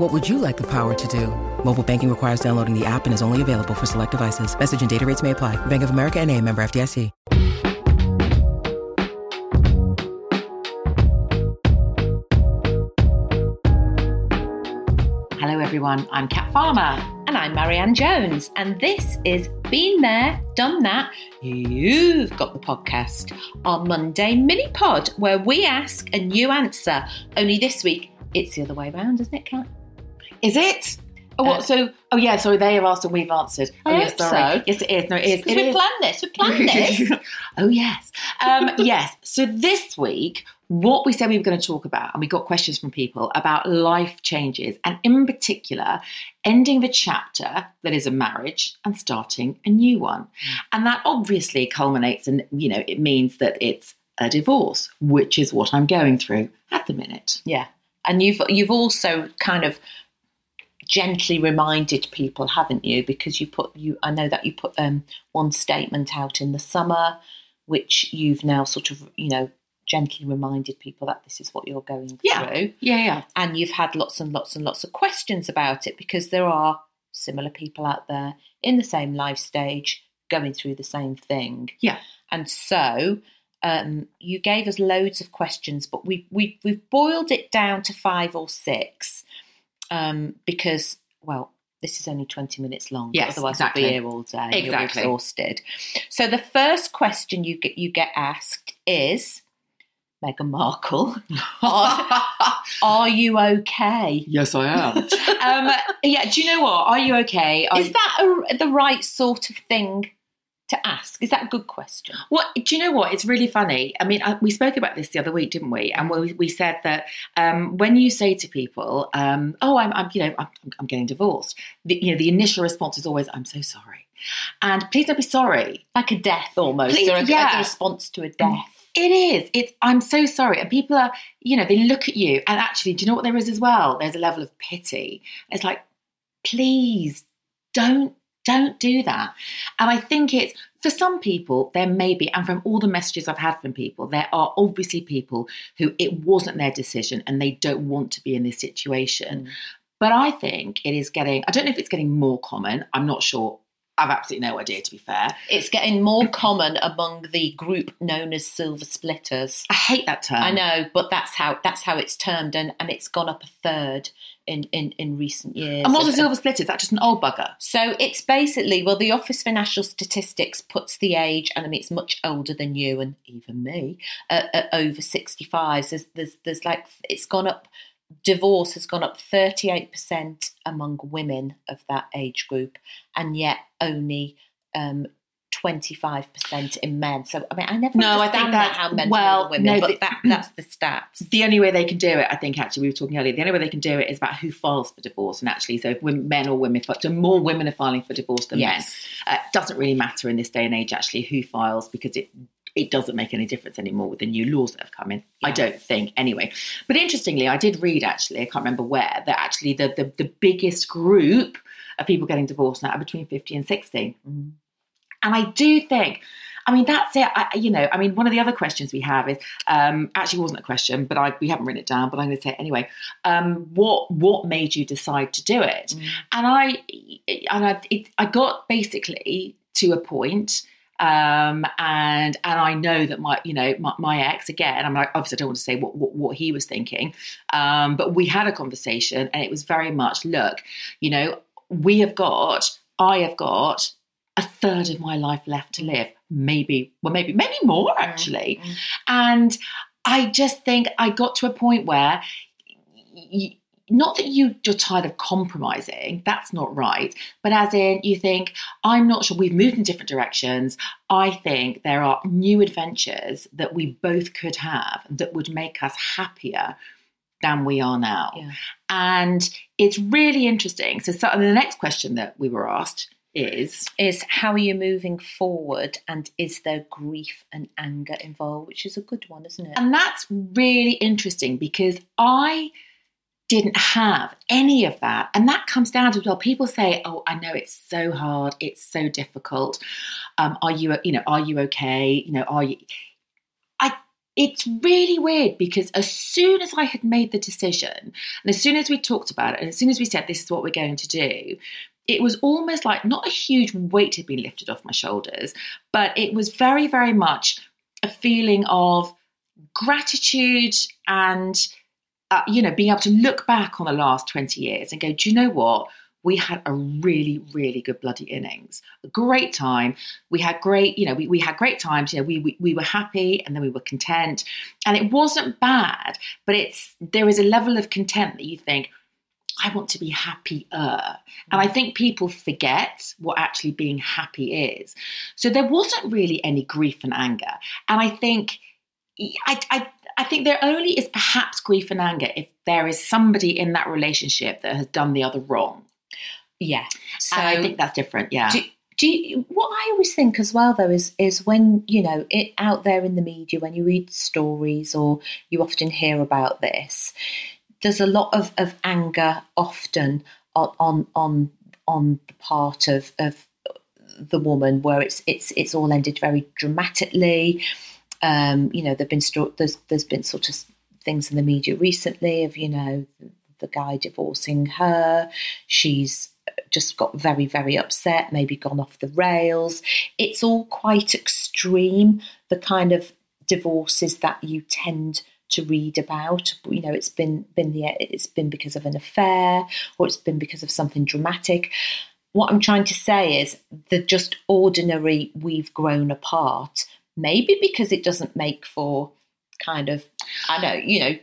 What would you like the power to do? Mobile banking requires downloading the app and is only available for select devices. Message and data rates may apply. Bank of America and a member FDIC. Hello, everyone. I'm Kat Farmer. And I'm Marianne Jones. And this is Been There, Done That, You've Got the Podcast, our Monday mini pod where we ask and you answer. Only this week, it's the other way around, isn't it, Kat? Is it? Oh, what? Uh, so, oh yeah. Sorry, they have asked and we've answered. I oh, yes, sorry. so. Yes, it is. No, it is. It we is. planned this, we planned this. oh yes, um, yes. So this week, what we said we were going to talk about, and we got questions from people about life changes, and in particular, ending the chapter that is a marriage and starting a new one, and that obviously culminates, and you know, it means that it's a divorce, which is what I'm going through at the minute. Yeah. And you've you've also kind of gently reminded people, haven't you? Because you put you I know that you put um, one statement out in the summer, which you've now sort of, you know, gently reminded people that this is what you're going Yeah. through. Yeah, yeah. And you've had lots and lots and lots of questions about it because there are similar people out there in the same life stage going through the same thing. Yeah. And so um, you gave us loads of questions, but we, we, we've boiled it down to five or six um, because, well, this is only 20 minutes long. Yes, otherwise exactly. we'll be here all day. and You'll Exactly. be exhausted. So the first question you get, you get asked is, Meghan Markle, are, are you okay? yes, I am. um, yeah. Do you know what? Are you okay? Are Is that a, the right sort of thing to ask? Is that a good question? What do you know? What it's really funny. I mean, I, we spoke about this the other week, didn't we? And we, we said that um, when you say to people, um, "Oh, I'm, I'm you know, I'm, I'm getting divorced," the, you know, the initial response is always, "I'm so sorry," and please don't be sorry. Like a death almost, Please, or a, yeah. a response to a death. It is. It's. I'm so sorry. And people are, you know, they look at you, and actually, do you know what there is as well? There's a level of pity. It's like, please don't don't do that. And I think it's for some people there may be, and from all the messages I've had from people, there are obviously people who it wasn't their decision and they don't want to be in this situation. Mm. But I think it is getting. I don't know if it's getting more common. I'm not sure. I've absolutely no idea, to be fair. It's getting more common among the group known as silver splitters. I hate that term. I know, but that's how that's how it's termed, and, and it's gone up a third in, in, in recent years. And what's a silver split? Is that just an old bugger? So it's basically, well, the Office for National Statistics puts the age, and I mean, it's much older than you and even me, uh, uh, over 65. There's, there's, there's like, it's gone up, divorce has gone up 38% among women of that age group, and yet only um, 25% in men. So, I mean, I never No, I think that's- how men well, than no, women, but the- that, that's the stats. the only way they can do it, I think, actually, we were talking earlier, the only way they can do it is about who files for divorce. And actually, so if women, men or women, so more women are filing for divorce than Yes. men. Uh, it doesn't really matter in this day and age, actually, who files because it it doesn't make any difference anymore with the new laws that have come in. I don't think, anyway. But interestingly, I did read actually, I can't remember where, that actually the the, the biggest group of people getting divorced now are between fifty and sixty. Mm. And I do think, I mean, that's it. I, you know, I mean, one of the other questions we have is um, actually wasn't a question, but I we haven't written it down, but I'm going to say it anyway. Um, what what made you decide to do it? And I and I it, I got basically to a point. Um, and and I know that my you know my, my ex again. I'm like obviously I don't want to say what what, what he was thinking, um, but we had a conversation and it was very much look, you know, we have got I have got a third of my life left to live, maybe well maybe maybe more actually, and I just think I got to a point where. y not that you, you're tired of compromising, that's not right, but as in you think, I'm not sure, we've moved in different directions. I think there are new adventures that we both could have that would make us happier than we are now. Yeah. And it's really interesting. So, so the next question that we were asked is is how are you moving forward and is there grief and anger involved which is a good one isn't it and that's really interesting because i didn't have any of that. And that comes down to well people say oh i know it's so hard it's so difficult. Um, are you you know are you okay? You know are you i it's really weird because as soon as i had made the decision and as soon as we talked about it and as soon as we said this is what we're going to do it was almost like not a huge weight had been lifted off my shoulders but it was very very much a feeling of gratitude and uh, you know, being able to look back on the last 20 years and go, do you know what? We had a really, really good bloody innings. A great time. We had great, you know, we, we had great times. You know, we, we we were happy and then we were content. And it wasn't bad, but it's there is a level of content that you think, I want to be happier. And I think people forget what actually being happy is. So there wasn't really any grief and anger. And I think I, I I think there only is perhaps grief and anger if there is somebody in that relationship that has done the other wrong. Yeah. So and I um, think that's different. Yeah. Do, do you, what I always think as well though is is when you know it out there in the media when you read stories or you often hear about this, there's a lot of, of anger often on on on on the part of of the woman where it's it's it's all ended very dramatically um, you know, there've been sto- there's there's been sort of things in the media recently of you know the guy divorcing her. She's just got very very upset, maybe gone off the rails. It's all quite extreme. The kind of divorces that you tend to read about. You know, it's been been the it's been because of an affair or it's been because of something dramatic. What I'm trying to say is the just ordinary we've grown apart maybe because it doesn't make for kind of, I don't know, you know,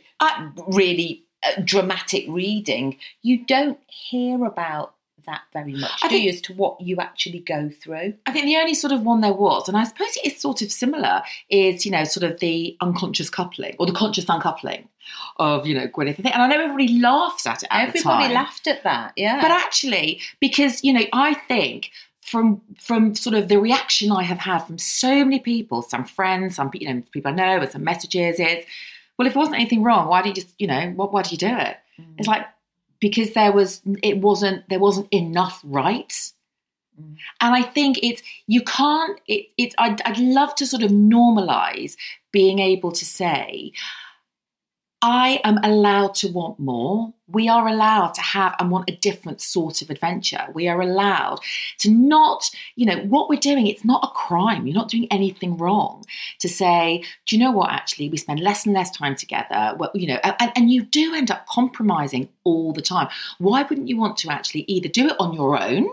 really uh, dramatic reading, you don't hear about that very much, I do think, you, as to what you actually go through? I think the only sort of one there was, and I suppose it is sort of similar, is, you know, sort of the unconscious coupling or the conscious uncoupling of, you know, Gwyneth. And I know everybody laughs at it at Everybody laughed at that, yeah. But actually, because, you know, I think from from sort of the reaction I have had from so many people, some friends, some you know people I know, and some messages. It's well, if it wasn't anything wrong, why did you just you know what? Why did you do it? Mm. It's like because there was it wasn't there wasn't enough right. Mm. And I think it's you can't. It, it's I'd, I'd love to sort of normalize being able to say I am allowed to want more. We are allowed to have and want a different sort of adventure. We are allowed to not, you know, what we're doing, it's not a crime. You're not doing anything wrong to say, do you know what, actually, we spend less and less time together. Well, you know, and, and you do end up compromising all the time. Why wouldn't you want to actually either do it on your own?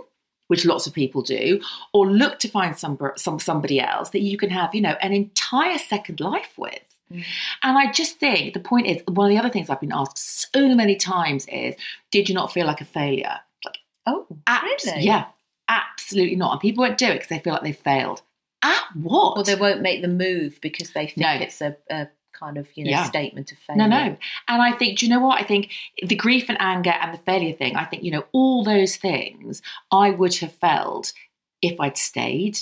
which lots of people do, or look to find some, some somebody else that you can have, you know, an entire second life with. Mm. And I just think the point is one of the other things I've been asked so many times is, did you not feel like a failure? Like, oh, abs- really? Yeah, absolutely not. And people won't do it because they feel like they failed. At what? Or they won't make the move because they think no. it's a, a kind of you know yeah. statement of failure. No, no. And I think, do you know what? I think the grief and anger and the failure thing. I think you know all those things I would have felt if I'd stayed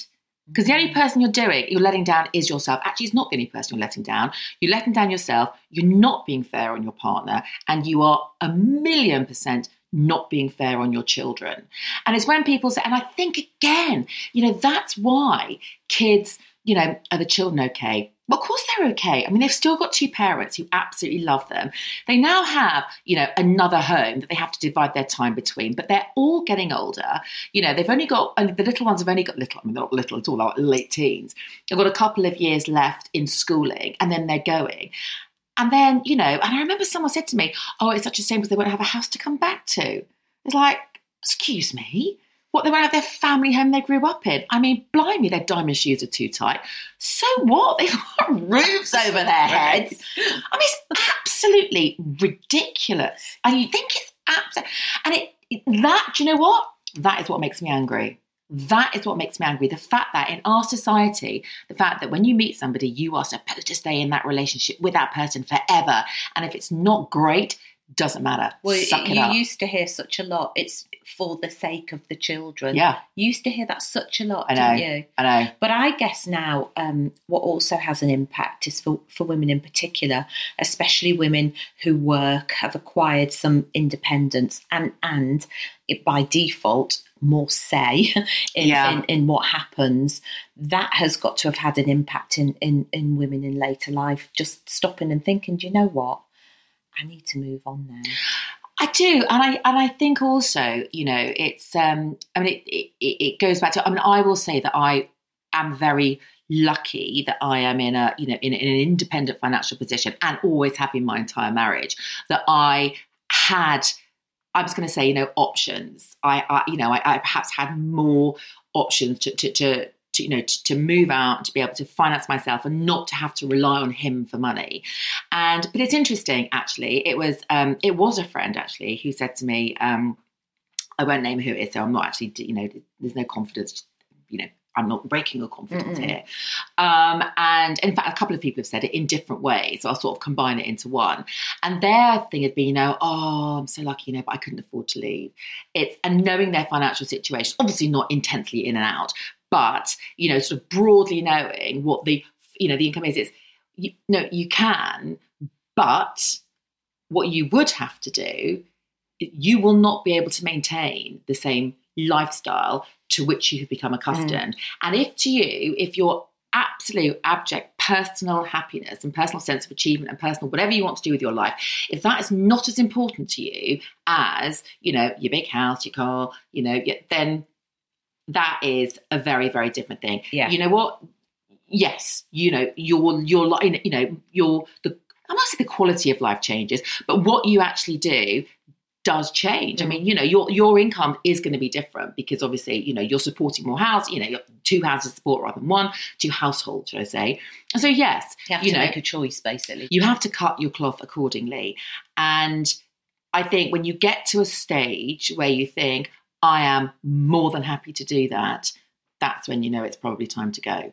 because the only person you're doing, you're letting down is yourself. Actually, it's not the only person you're letting down. You're letting down yourself. You're not being fair on your partner. And you are a million percent not being fair on your children. And it's when people say, and I think again, you know, that's why kids, you know, are the children okay? Well, of course they're okay. I mean, they've still got two parents who absolutely love them. They now have, you know, another home that they have to divide their time between, but they're all getting older. You know, they've only got, and the little ones have only got little, I mean, they're not little, it's all like late teens. They've got a couple of years left in schooling and then they're going. And then, you know, and I remember someone said to me, oh, it's such a shame because they won't have a house to come back to. It's like, excuse me, what they went out of their family home they grew up in. I mean, blimey, their diamond shoes are too tight. So what? They've got roofs over their heads. I mean, it's absolutely ridiculous. And you think it's absolutely, and it, it that, do you know what? That is what makes me angry. That is what makes me angry. The fact that in our society, the fact that when you meet somebody, you are supposed to stay in that relationship with that person forever. And if it's not great, doesn't matter. Well, Suck it you up. used to hear such a lot. It's for the sake of the children. Yeah. You used to hear that such a lot, I know. didn't you? I know. But I guess now um, what also has an impact is for, for women in particular, especially women who work, have acquired some independence and, and it, by default, more say in, Yeah. in, in what happens. That has got to have had an impact in, in, in women in later life, just stopping and thinking, do you know what? I need to move on now. I do, and I and I think also, you know, it's. Um, I mean, it, it it goes back to. I mean, I will say that I am very lucky that I am in a you know in, in an independent financial position and always have been my entire marriage. That I had. I was going to say, you know, options. I, I you know, I, I perhaps had more options to, to, to, to you know, to, to move out, to be able to finance myself, and not to have to rely on him for money. And but it's interesting, actually. It was um, it was a friend actually who said to me, um, I won't name who it is, so I'm not actually, you know, there's no confidence, you know. I'm not breaking your confidence Mm-mm. here. Um, and in fact, a couple of people have said it in different ways. So I'll sort of combine it into one. And their thing had been, you know, oh, I'm so lucky, you know, but I couldn't afford to leave. It's and knowing their financial situation, obviously not intensely in and out, but you know, sort of broadly knowing what the you know the income is. It's you, no, you can, but what you would have to do, you will not be able to maintain the same lifestyle to which you have become accustomed. Mm. And if to you, if your absolute abject personal happiness and personal sense of achievement and personal whatever you want to do with your life if that is not as important to you as you know your big house your car you know then that is a very very different thing Yeah. you know what yes you know your your you know your the i'm not saying the quality of life changes but what you actually do does change. I mm. mean, you know, your your income is going to be different because obviously, you know, you're supporting more house. You know, two houses support rather than one, two households, should I say? And so, yes, You have you to know, make a choice, basically. you have to cut your cloth accordingly. And I think when you get to a stage where you think, I am more than happy to do that, that's when you know it's probably time to go.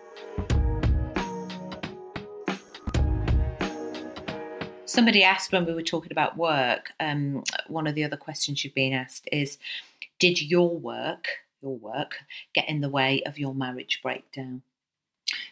Somebody asked when we were talking about work. Um, one of the other questions you've been asked is, did your work, your work, get in the way of your marriage breakdown?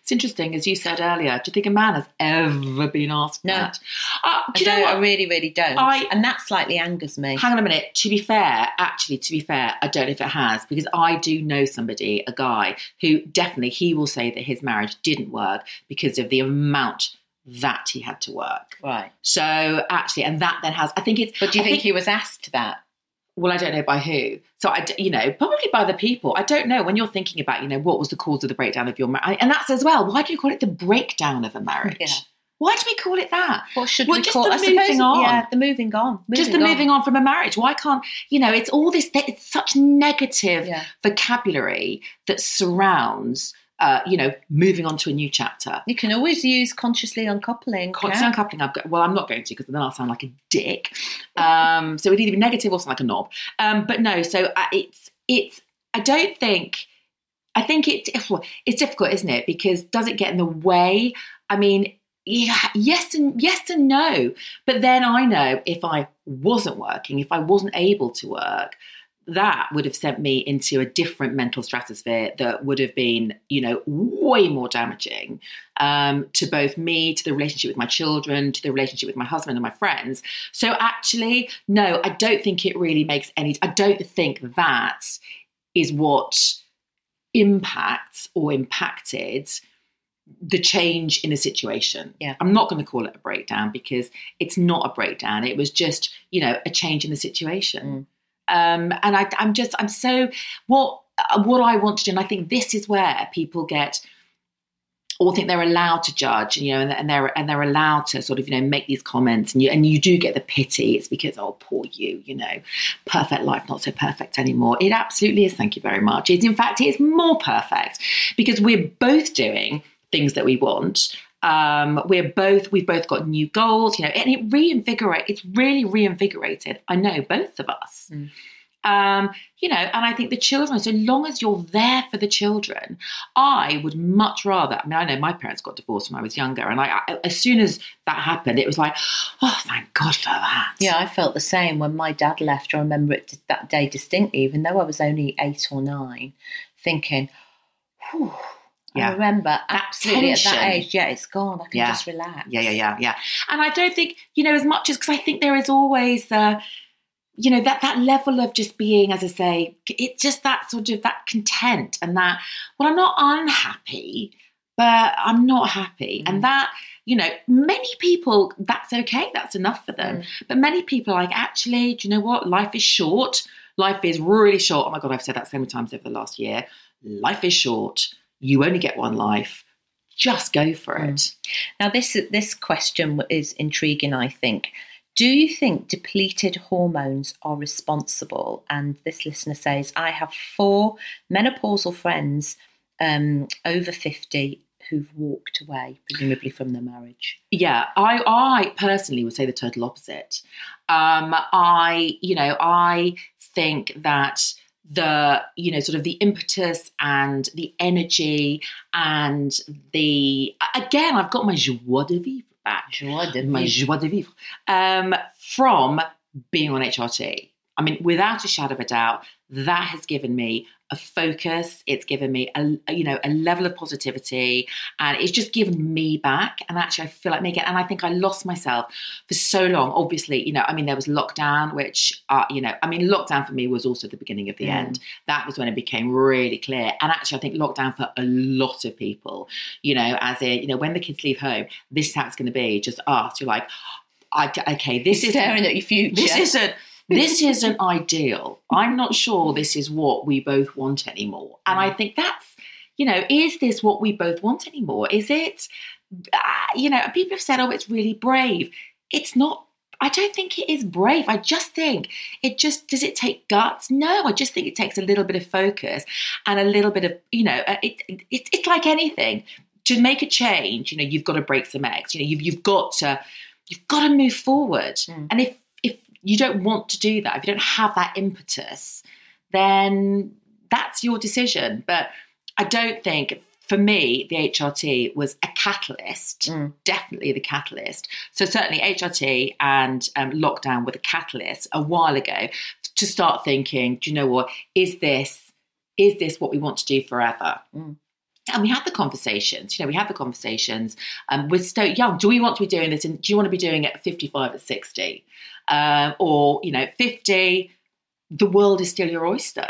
It's interesting, as you said earlier. Do you think a man has ever been asked No. that? Uh, I do you know don't. what? I really, really don't. I- and that slightly angers me. Hang on a minute. To be fair, actually, to be fair, I don't know if it has because I do know somebody, a guy who definitely he will say that his marriage didn't work because of the amount that he had to work. Right. So actually, and that then has. I think it's. But do you I think, he was asked that? Well, I don't know by who. So I, you know, probably by the people. I don't know when you're thinking about, you know, what was the cause of the breakdown of your marriage, and that's as well. Why do you call it the breakdown of a marriage? Yeah. Why do we call it that? What should Well, we just call the I suppose- moving on. Yeah, the moving on. just the moving on from a marriage. Why can't you know? It's all this. It's such negative Yeah. vocabulary that surrounds, uh, you know, moving on to a new chapter. You can always use consciously uncoupling. Constant yeah. uncoupling. I've got, well, I'm not going to because then I'll sound like a dick. Um, so it'd either be negative or sound like a knob. Um, but no, so uh, it's it's. I don't think. I think it it's difficult, isn't it? Because does it get in the way? I mean, yeah, yes and yes and no. But then I know if I wasn't working, if I wasn't able to work, that would have sent me into a different mental stratosphere that would have been, you know, way more damaging um, to both me, to the relationship with my children, to the relationship with my husband and my friends. So actually, no, I don't think it really makes any. I don't think that is what impacts or impacted the change in the situation. Yeah. I'm not going to call it a breakdown because it's not a breakdown. It was just, you know, a change in the situation. Um, and I, I'm just, I'm so what what I want to do, and I think this is where people get or think they're allowed to judge, and you know, and, and they're and they're allowed to sort of, you know, make these comments, and you and you do get the pity. It's because, oh, poor you, you know, perfect life, not so perfect anymore. It absolutely is. Thank you very much. It's in fact, it's more perfect because we're both doing things that we want. Um, we're both we've both got new goals, you know, and it reinvigorate. It's really reinvigorated. I know both of us. Um, you know, and I think the children, so long as you're there for the children, I would much rather. I mean, I know my parents got divorced when I was younger, and I, I as soon as that happened, it was like, oh, thank God for that. Yeah, I felt the same when my dad left. I remember it that day distinctly, even though I was only eight or nine, thinking, whew. Yeah. I remember absolutely at that age, yeah, it's gone. I can Yeah. just relax. Yeah, yeah, yeah, yeah. And I don't think, you know, as much as because I think there is always, uh, you know, that that level of just being, as I say, it's just that sort of that content and that. Well, I'm not unhappy, but I'm not happy, and that. You know, many people, that's okay, that's enough for them. But many people are like, actually, do you know what? Life is short. Life is really short. Oh my God, I've said that so many times over the last year. Life is short. You only get one life. Just go for it. Now, this this question is intriguing. I think. Do you think depleted hormones are responsible? And this listener says, I have four menopausal friends um, over fifty who've walked away, presumably from their marriage. Yeah, I I personally would say the total opposite. Um, I you know I think that the you know sort of the impetus and the energy and the again I've got my joie de vivre back. Joie de my joie de vivre um, from being on HRT. I mean, without a shadow of a doubt, that has given me a focus. It's given me a you know a level of positivity, and it's just given me back. And actually, I feel like making. And I think I lost myself for so long. Obviously, you know, I mean, there was lockdown, which uh, you know, I mean, lockdown for me was also the beginning of the Mm. end. That was when it became really clear. And actually, I think lockdown for a lot of people, you know, as in, you know, when the kids leave home, this is how it's going to be. Just us. You're like, I, okay, this is staring at your future. this isn't this isn't ideal. I'm not sure this is what we both want anymore. And I think that's, you know, is this what we both want anymore? Is it, uh, you know, and people have said, oh, it's really brave. It's not. I don't think it is brave. I just think it just does it take guts? No, I just think it takes a little bit of focus and a little bit of, you know, uh, it, it, it's like anything. To make a change, you know, you've got to break some eggs. You know, you've you've got to you've got to move forward. Mm. And if you don't want to do that, if you don't have that impetus, then that's your decision. But I don't think for me the HRT was a catalyst, Mm. definitely the catalyst. So certainly HRT and um, lockdown were the catalyst a while ago to start thinking, do you know what? Is this is this what we want to do forever? Mm. And we had the conversations, you know, we had the conversations. Um, we're so young. Do we want to be doing this? And do you want to be doing it at 55 at 60? Um, or, you know, 50, the world is still your oyster.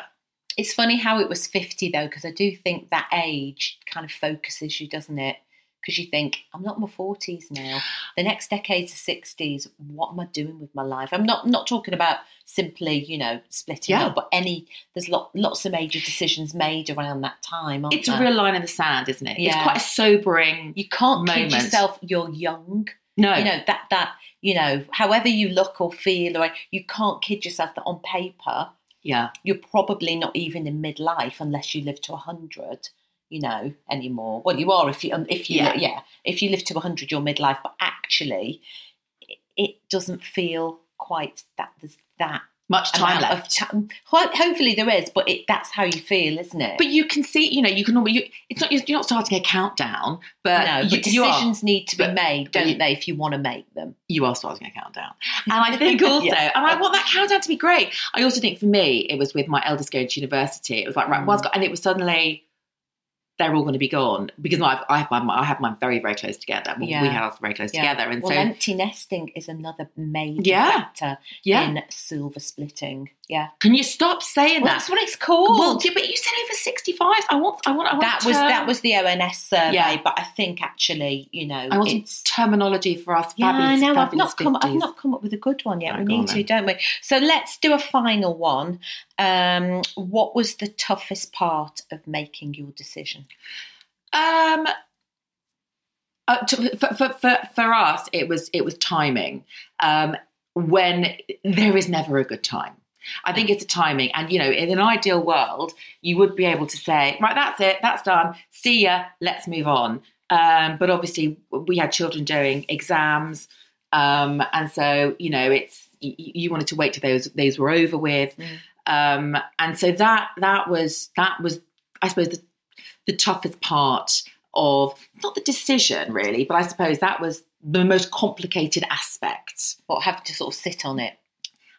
It's funny how it was 50 though, because I do think that age kind of focuses you, doesn't it? Because you think, I'm not in my 40s now. The next decade's the 60s. What am I doing with my life? I'm not not talking about simply, you know, splitting Yeah. up, but any, there's lot, lots of major decisions made around that time. It's a real line in the sand, isn't it? It's quite a sobering. You can't moment. kid yourself you're young. No, You know, that, that, you know, however you look or feel, or you can't kid yourself that on paper, yeah, you're probably not even in midlife unless you live to 100 you know anymore well you are if you um, if you Yeah. yeah, if you live to 100 you're midlife but actually it, doesn't feel quite that there's that much time left. time hopefully there is but it, that's how you feel isn't it But you can see, you know, you can always. You, it's not. You're not starting a countdown, but no you, but you decisions need to be But- made don't you- they if you want to make them you are starting a countdown. And I think also, Yeah. and I want that countdown to be great. I also think for me, it was with my eldest going to university. It was like, right, Mm. well, and it was suddenly, they're all going to be gone because I've, I have mine, I have mine very very close together. Well, Yeah. We have very close Yeah. together, and well, so empty nesting is another major Yeah. factor yeah. in silver splitting. Yeah, Can you stop saying well, that? that's what it's called. Well, yeah, but you said over sixty five. I want. I want. I want. that was that was the ONS survey, Yeah. but I think actually, you know, I want it's terminology for us. yeah, I fabulous, know. I've not come. I've not come up with a good one yet. We go on need to, then. don't we? So let's do a final one. Um, what was the toughest part of making your decision? Um, uh, to, for, for, for, for us, it was it was timing. Um, when there is never a good time. I think it's a timing, and you know, in an ideal world, you would be able to say, right, that's it, that's done. See ya, let's move on. Um, but obviously, we had children doing exams, um, and so you know, it's you, you wanted to wait till those those were over with, um, and so that that was that was, I suppose, the the toughest part of not the decision really, but I suppose that was the most complicated aspect. What having to sort of sit on it?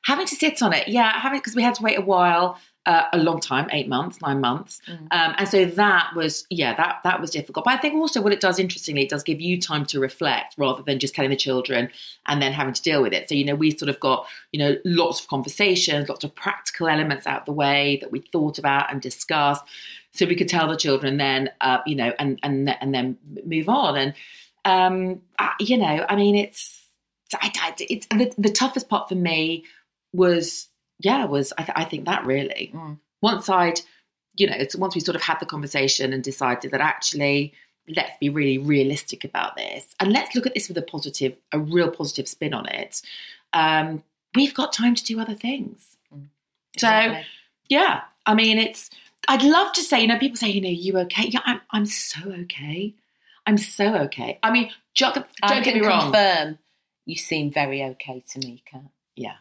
Having to sit on it, yeah, having because we had to wait a while, uh, a long time, eight months, nine months, Mm. um, and so that was yeah, that that was difficult. But I think also what it does, interestingly, it does give you time to reflect rather than just telling the children and then having to deal with it. So you know, we sort of got you know lots of conversations, lots of practical elements out the way that we thought about and discussed, so we could tell the children then uh, you know and and and then move on and um, I, you know, I mean, it's I, I, it's the, the toughest part for me was yeah was I, th- I think that really. Mm. once I'd you know it's once we sort of had the conversation and decided that actually let's be really realistic about this and let's look at this with a positive a real positive spin on it um, we've got time to do other things. So Exactly. yeah I mean it's I'd love to say you know people say you know you okay? Yeah I'm I'm so okay. I'm so okay. I mean ju- don't I get me wrong. confirm you seem very okay to me, Kat. yeah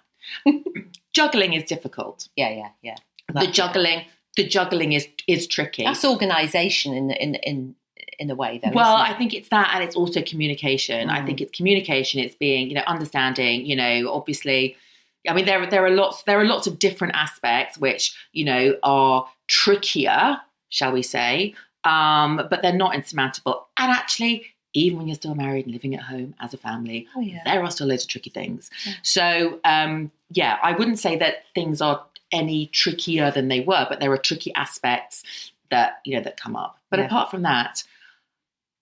juggling is difficult Yeah, yeah, yeah. the juggling the juggling is is tricky That's organisation in in in in a way, though. well i think it's that and it's also communication i Mm. think it's communication it's being you know understanding you know obviously i mean there there are lots there are lots of different aspects which you know are trickier shall we say um but they're not insurmountable and actually even when you're still married and living at home as a family Oh, yeah. there are still loads of tricky things so um yeah i wouldn't say that things are any trickier than they were but there are tricky aspects that you know that come up but Yeah. apart from that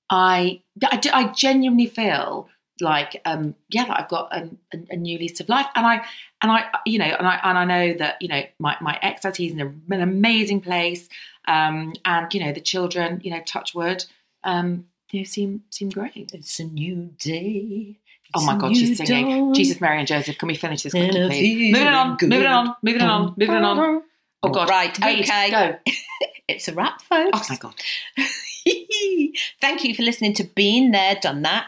I, I, I genuinely feel like um yeah that I've got a, a, a new lease of life and I and I you know and I and I know that you know my my ex he's in a, an amazing place um and you know the children you know touch wood um you know seem seem great It's a new day. oh my god she's singing dawn. Jesus Mary and Joseph can we finish this quickly please moving on good. moving on moving on moving on oh god Right, okay. go It's a wrap, folks. oh my god Thank you for listening to Been There, Done That,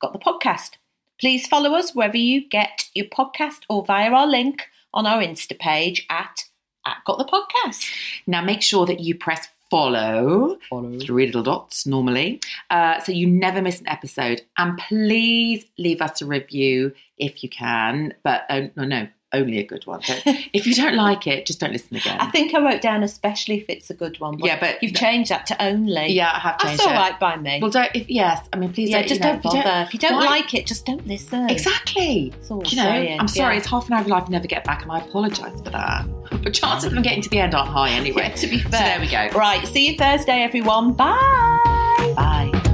Got the podcast. Please follow us wherever you get your podcast or via our link on our Insta page at, at Got the Podcast. Now make sure that you press follow, three little dots normally, uh, so you never miss an episode. And please leave us a review if you can, but uh, no, no, only a good one. But if you don't like it, just don't listen again. I think I wrote down especially if it's a good one. Yeah, but- you've changed that to only. yeah, I have changed that's all right by me. Well, don't. If yes, I mean, please yeah, don't. just you know, don't if you bother. If you don't why- like it, just don't listen. Exactly. That's all You know, saying, I'm sorry, yeah. it's half an hour of life never get back, and I apologise for that. But chances of them getting to the end aren't high anyway. Yeah, to be So fair. there we go. Right, see you Thursday, everyone. Bye. Bye.